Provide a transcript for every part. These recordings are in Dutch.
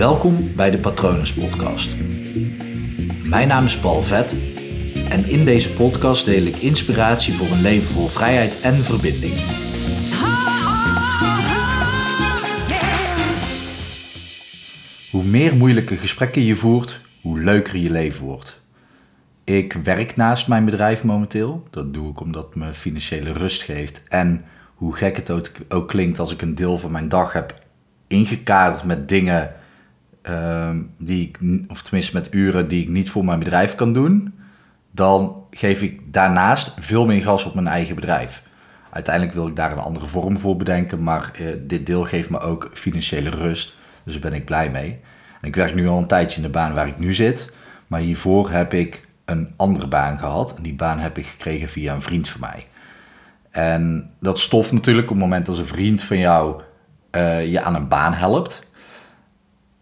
Welkom bij de Patronus Podcast. Mijn naam is Paul Vet en in deze podcast deel ik inspiratie voor een leven vol vrijheid en verbinding. Hoe meer moeilijke gesprekken je voert, hoe leuker je leven wordt. Ik werk naast mijn bedrijf momenteel. Dat doe ik omdat het me financiële rust geeft. En hoe gek het ook, ook klinkt als ik een deel van mijn dag heb ingekaderd met dingen Ehm, die ik, of tenminste met uren die ik niet voor mijn bedrijf kan doen, dan geef ik daarnaast veel meer gas op mijn eigen bedrijf. Uiteindelijk wil ik daar een andere vorm voor bedenken, maar eh, dit deel geeft me ook financiële rust. Dus daar ben ik blij mee. En ik werk nu al een tijdje in de baan waar ik nu zit, maar hiervoor heb ik een andere baan gehad. En die baan heb ik gekregen via een vriend van mij. En dat stoft natuurlijk op het moment als een vriend van jou uh, je aan een baan helpt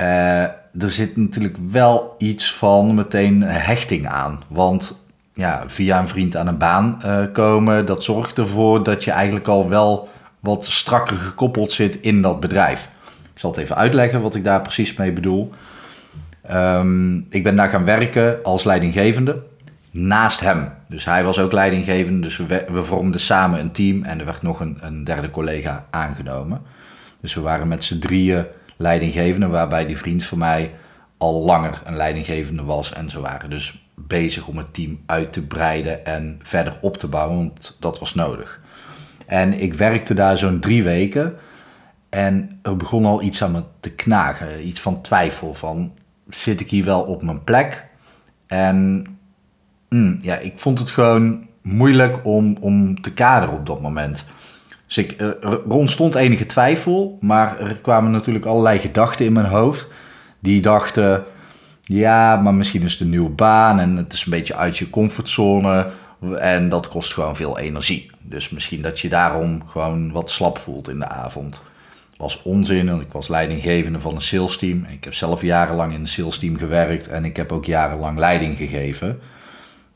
uh, er zit natuurlijk wel iets van meteen hechting aan. Want ja, via een vriend aan een baan uh, komen, dat zorgt ervoor dat je eigenlijk al wel wat strakker gekoppeld zit in dat bedrijf. Ik zal het even uitleggen wat ik daar precies mee bedoel. Um, ik ben daar gaan werken als leidinggevende naast hem. Dus hij was ook leidinggevende, dus we, we vormden samen een team en er werd nog een, een derde collega aangenomen. Dus we waren met z'n drieën leidinggevende, waarbij die vriend van mij al langer een leidinggevende was. En ze waren dus bezig om het team uit te breiden en verder op te bouwen, want dat was nodig. En ik werkte daar zo'n drie weken en er begon al iets aan me te knagen, iets van twijfel van zit ik hier wel op mijn plek? En mm, ja, ik vond het gewoon moeilijk om, om te kaderen op dat moment. Dus ik, eh, er ontstond enige twijfel, maar er kwamen natuurlijk allerlei gedachten in mijn hoofd. Die dachten, ja, maar misschien is het een nieuwe baan en het is een beetje uit je comfortzone. En dat kost gewoon veel energie. Dus misschien dat je daarom gewoon wat slap voelt in de avond. was onzin, want ik was leidinggevende van een salesteam. Ik heb zelf jarenlang in een salesteam gewerkt en ik heb ook jarenlang leiding gegeven.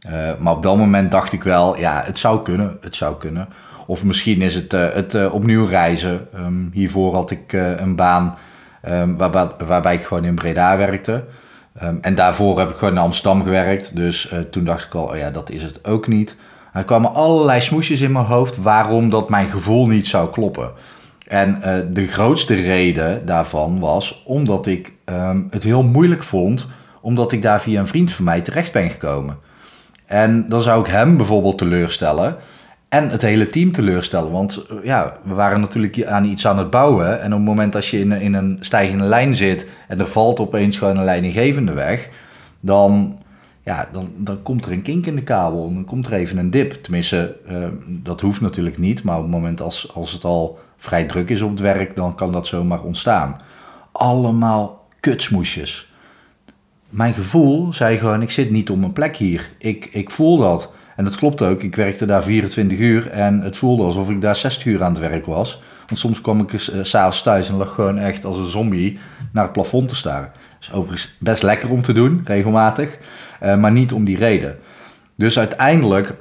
Uh, maar op dat moment dacht ik wel, ja, het zou kunnen, het zou kunnen. Of misschien is het, uh, het uh, opnieuw reizen. Um, hiervoor had ik uh, een baan um, waarbij, waarbij, ik gewoon in Breda werkte. Um, en daarvoor heb ik gewoon in Amsterdam gewerkt. Dus toen dacht ik al, oh ja, dat is het ook niet. Er kwamen allerlei smoesjes in mijn hoofd waarom dat mijn gevoel niet zou kloppen. En de grootste reden daarvan was omdat ik het heel moeilijk vond, omdat ik daar via een vriend van mij terecht ben gekomen. En dan zou ik hem bijvoorbeeld teleurstellen en het hele team teleurstellen. Want eh, ja, we waren natuurlijk aan iets aan het bouwen. En op het moment dat je in, in een stijgende lijn zit en er valt opeens gewoon een leidinggevende weg, dan, ja, dan, dan komt er een kink in de kabel. Dan komt er even een dip. Tenminste, uh, dat hoeft natuurlijk niet. Maar op het moment als, als het al vrij druk is op het werk, dan kan dat zomaar ontstaan. Allemaal kutsmoesjes. Mijn gevoel zei gewoon, ik zit niet op mijn plek hier. Ik, ik voel dat. En dat klopt ook. Ik werkte daar 24 uur en het voelde alsof ik daar 60 uur aan het werk was. Want soms kwam ik uh, s'avonds thuis en lag gewoon echt als een zombie naar het plafond te staren. Dat is overigens best lekker om te doen, regelmatig. Uh, maar niet om die reden. Dus uiteindelijk,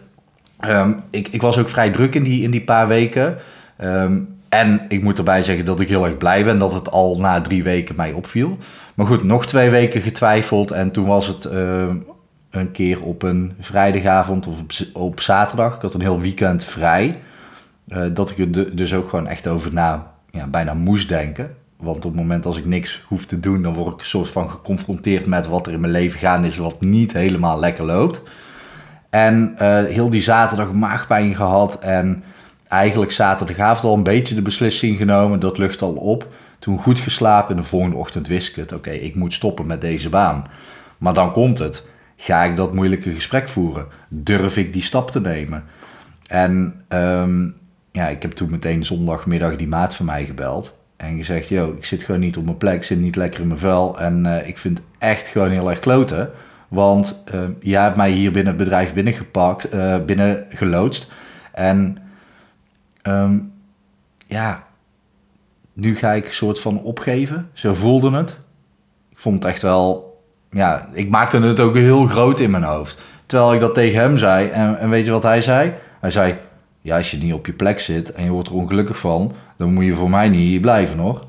um, ik, ik was ook vrij druk in die, in die paar weken. Um, en ik moet erbij zeggen dat ik heel erg blij ben dat het al na drie weken mij opviel. Maar goed, nog twee weken getwijfeld en toen was het uh, een keer op een vrijdagavond of op, op zaterdag. Ik had een heel weekend vrij. Uh, dat ik er dus ook gewoon echt over na, ja, bijna moest denken. Want op het moment als ik niks hoef te doen, dan word ik een soort van geconfronteerd met wat er in mijn leven gaande is, wat niet helemaal lekker loopt. En uh, heel die zaterdag maagpijn gehad en eigenlijk zaterdagavond al een beetje de beslissing genomen, dat lucht al op. Toen goed geslapen en de volgende ochtend wist ik het, oké, ik moet stoppen met deze baan. Maar dan komt het. Ga ik dat moeilijke gesprek voeren? Durf ik die stap te nemen? En um, ja, ik heb toen meteen zondagmiddag die maat van mij gebeld. En gezegd, yo, ik zit gewoon niet op mijn plek, ik zit niet lekker in mijn vel. En uh, ik vind echt gewoon heel erg kloten. Want uh, jij hebt mij hier binnen het bedrijf binnengepakt, uh, binnen geloodst. En um, ja, nu ga ik een soort van opgeven. Zo voelde het. Ik vond het echt wel ja, ik maakte het ook heel groot in mijn hoofd. Terwijl ik dat tegen hem zei. En, en weet je wat hij zei? Hij zei, ja, als je niet op je plek zit en je wordt er ongelukkig van, dan moet je voor mij niet hier blijven hoor.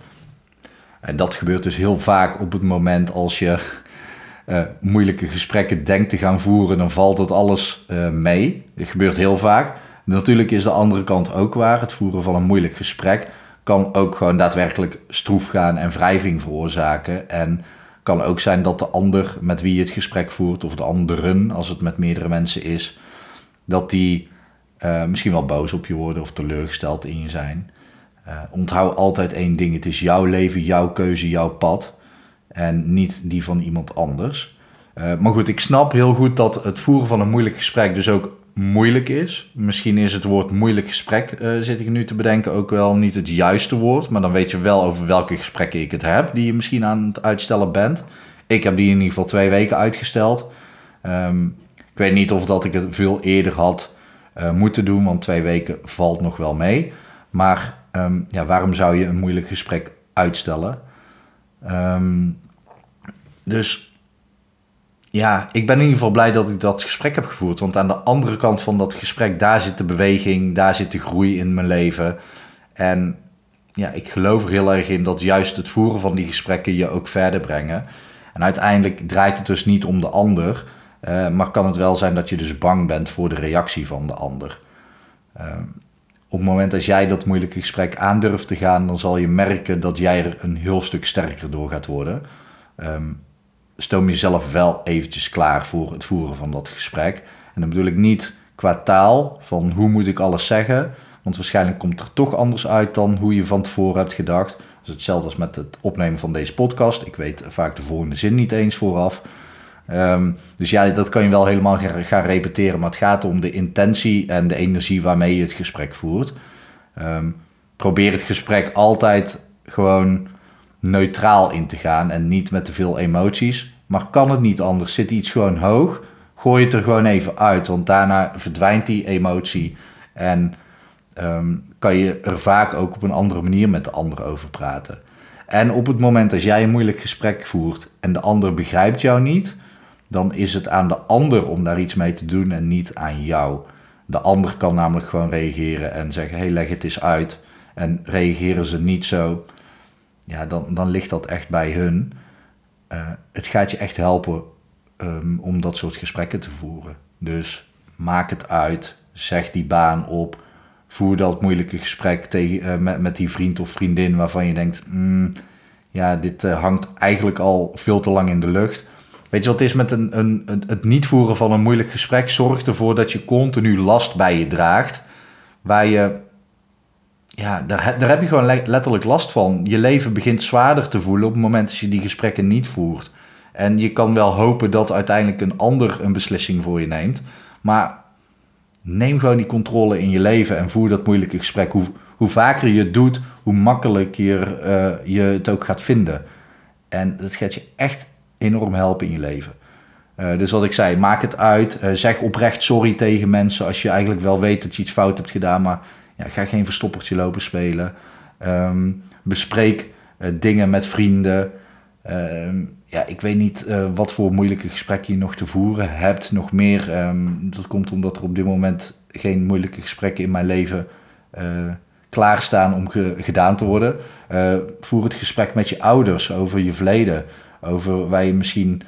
En dat gebeurt dus heel vaak op het moment als je uh, moeilijke gesprekken denkt te gaan voeren, dan valt het alles uh, mee. Dat gebeurt heel vaak. Natuurlijk is de andere kant ook waar. Het voeren van een moeilijk gesprek kan ook gewoon daadwerkelijk stroef gaan en wrijving veroorzaken. En kan ook zijn dat de ander met wie je het gesprek voert, of de anderen, als het met meerdere mensen is, dat die uh, misschien wel boos op je worden of teleurgesteld in je zijn. Uh, onthoud altijd één ding: het is jouw leven, jouw keuze, jouw pad. En niet die van iemand anders. Uh, maar goed, ik snap heel goed dat het voeren van een moeilijk gesprek dus ook moeilijk is. Misschien is het woord moeilijk gesprek, uh, zit ik nu te bedenken, ook wel niet het juiste woord. Maar dan weet je wel over welke gesprekken ik het heb, die je misschien aan het uitstellen bent. Ik heb die in ieder geval twee weken uitgesteld. Um, ik weet niet of dat ik het veel eerder had uh, moeten doen, want twee weken valt nog wel mee. Maar um, ja, waarom zou je een moeilijk gesprek uitstellen? Um, dus ja, ik ben in ieder geval blij dat ik dat gesprek heb gevoerd. Want aan de andere kant van dat gesprek, daar zit de beweging, daar zit de groei in mijn leven. En ja, ik geloof er heel erg in dat juist het voeren van die gesprekken je ook verder brengen. En uiteindelijk draait het dus niet om de ander, uh, maar kan het wel zijn dat je dus bang bent voor de reactie van de ander. Uh, op het moment dat jij dat moeilijke gesprek aandurft te gaan, dan zal je merken dat jij er een heel stuk sterker door gaat worden. Um, stoom jezelf wel eventjes klaar voor het voeren van dat gesprek. En dan bedoel ik niet qua taal, van hoe moet ik alles zeggen, want waarschijnlijk komt er toch anders uit dan hoe je van tevoren hebt gedacht. Dus hetzelfde als met het opnemen van deze podcast. Ik weet vaak de volgende zin niet eens vooraf. Um, dus ja, dat kan je wel helemaal gaan repeteren, maar het gaat om de intentie en de energie waarmee je het gesprek voert. Um, probeer het gesprek altijd gewoon neutraal in te gaan en niet met te veel emoties. Maar kan het niet anders? Zit iets gewoon hoog? Gooi het er gewoon even uit, want daarna verdwijnt die emotie en um, kan je er vaak ook op een andere manier met de ander over praten. En op het moment dat jij een moeilijk gesprek voert en de ander begrijpt jou niet, dan is het aan de ander om daar iets mee te doen en niet aan jou. De ander kan namelijk gewoon reageren en zeggen: hey, leg het eens uit. En reageren ze niet zo, ja, dan, dan ligt dat echt bij hun. Uh, het gaat je echt helpen um, om dat soort gesprekken te voeren. Dus maak het uit, zeg die baan op, voer dat moeilijke gesprek tegen, uh, met, met die vriend of vriendin waarvan je denkt, mm, ja, dit uh, hangt eigenlijk al veel te lang in de lucht. Weet je wat het is met een, een, het niet voeren van een moeilijk gesprek? Zorgt ervoor dat je continu last bij je draagt, waar je ja, daar, daar heb je gewoon letterlijk last van. Je leven begint zwaarder te voelen op het moment dat je die gesprekken niet voert. En je kan wel hopen dat uiteindelijk een ander een beslissing voor je neemt. Maar neem gewoon die controle in je leven en voer dat moeilijke gesprek. Hoe, hoe vaker je het doet, hoe makkelijker uh, je het ook gaat vinden. En dat gaat je echt enorm helpen in je leven. Uh, dus wat ik zei, maak het uit. Uh, zeg oprecht sorry tegen mensen als je eigenlijk wel weet dat je iets fout hebt gedaan. Maar ga geen verstoppertje lopen spelen. Um, bespreek uh, dingen met vrienden. Um, ja, ik weet niet uh, wat voor moeilijke gesprekken je nog te voeren hebt. Nog meer. Um, dat komt omdat er op dit moment geen moeilijke gesprekken in mijn leven uh, klaarstaan om ge gedaan te worden. voer het gesprek met je ouders over je verleden. Over waar je misschien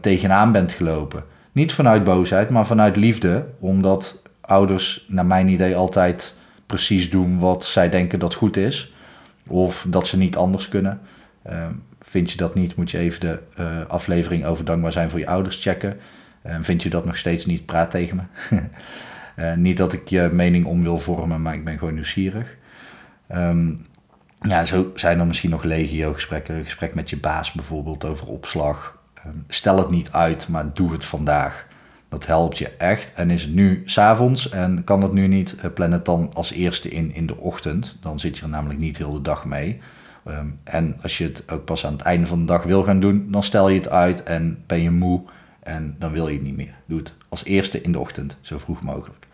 tegenaan bent gelopen. Niet vanuit boosheid, maar vanuit liefde. Omdat ouders, naar mijn idee, altijd precies doen wat zij denken dat goed is. Of dat ze niet anders kunnen. Uh, vind je dat niet, moet je even de uh, aflevering over dankbaar zijn voor je ouders checken. Uh, vind je dat nog steeds niet, praat tegen me. uh, niet dat ik je mening om wil vormen, maar ik ben gewoon nieuwsgierig. Um, ja, zo zijn er misschien nog legio gesprekken. Een gesprek met je baas bijvoorbeeld over opslag. Stel het niet uit, maar doe het vandaag. Dat helpt je echt. En is het nu s'avonds en kan het nu niet, eh, plan het dan als eerste in in de ochtend. Dan zit je er namelijk niet heel de dag mee. Um, en als je het ook pas aan het einde van de dag wil gaan doen, dan stel je het uit en ben je moe en dan wil je het niet meer. Doe het als eerste in de ochtend, zo vroeg mogelijk.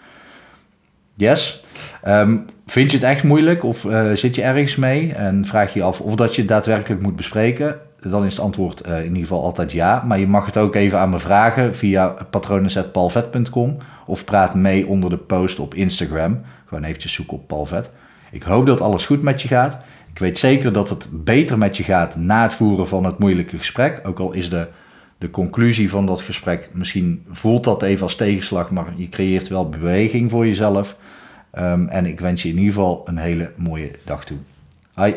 Yes. Um, vind je het echt moeilijk of uh, zit je ergens mee en vraag je je af of dat je het daadwerkelijk moet bespreken? Dan is het antwoord uh, in ieder geval altijd ja. Maar je mag het ook even aan me vragen via patronen.palvet.com of praat mee onder de post op Instagram. Gewoon eventjes zoeken op Palvet. Ik hoop dat alles goed met je gaat. Ik Ik weet zeker dat het beter met je gaat na het voeren van het moeilijke gesprek. Ook al is de, de conclusie van dat gesprek, misschien voelt dat even als tegenslag, maar je creëert wel beweging voor jezelf. Ehm, en ik wens je in ieder geval een hele mooie dag toe. Hoi.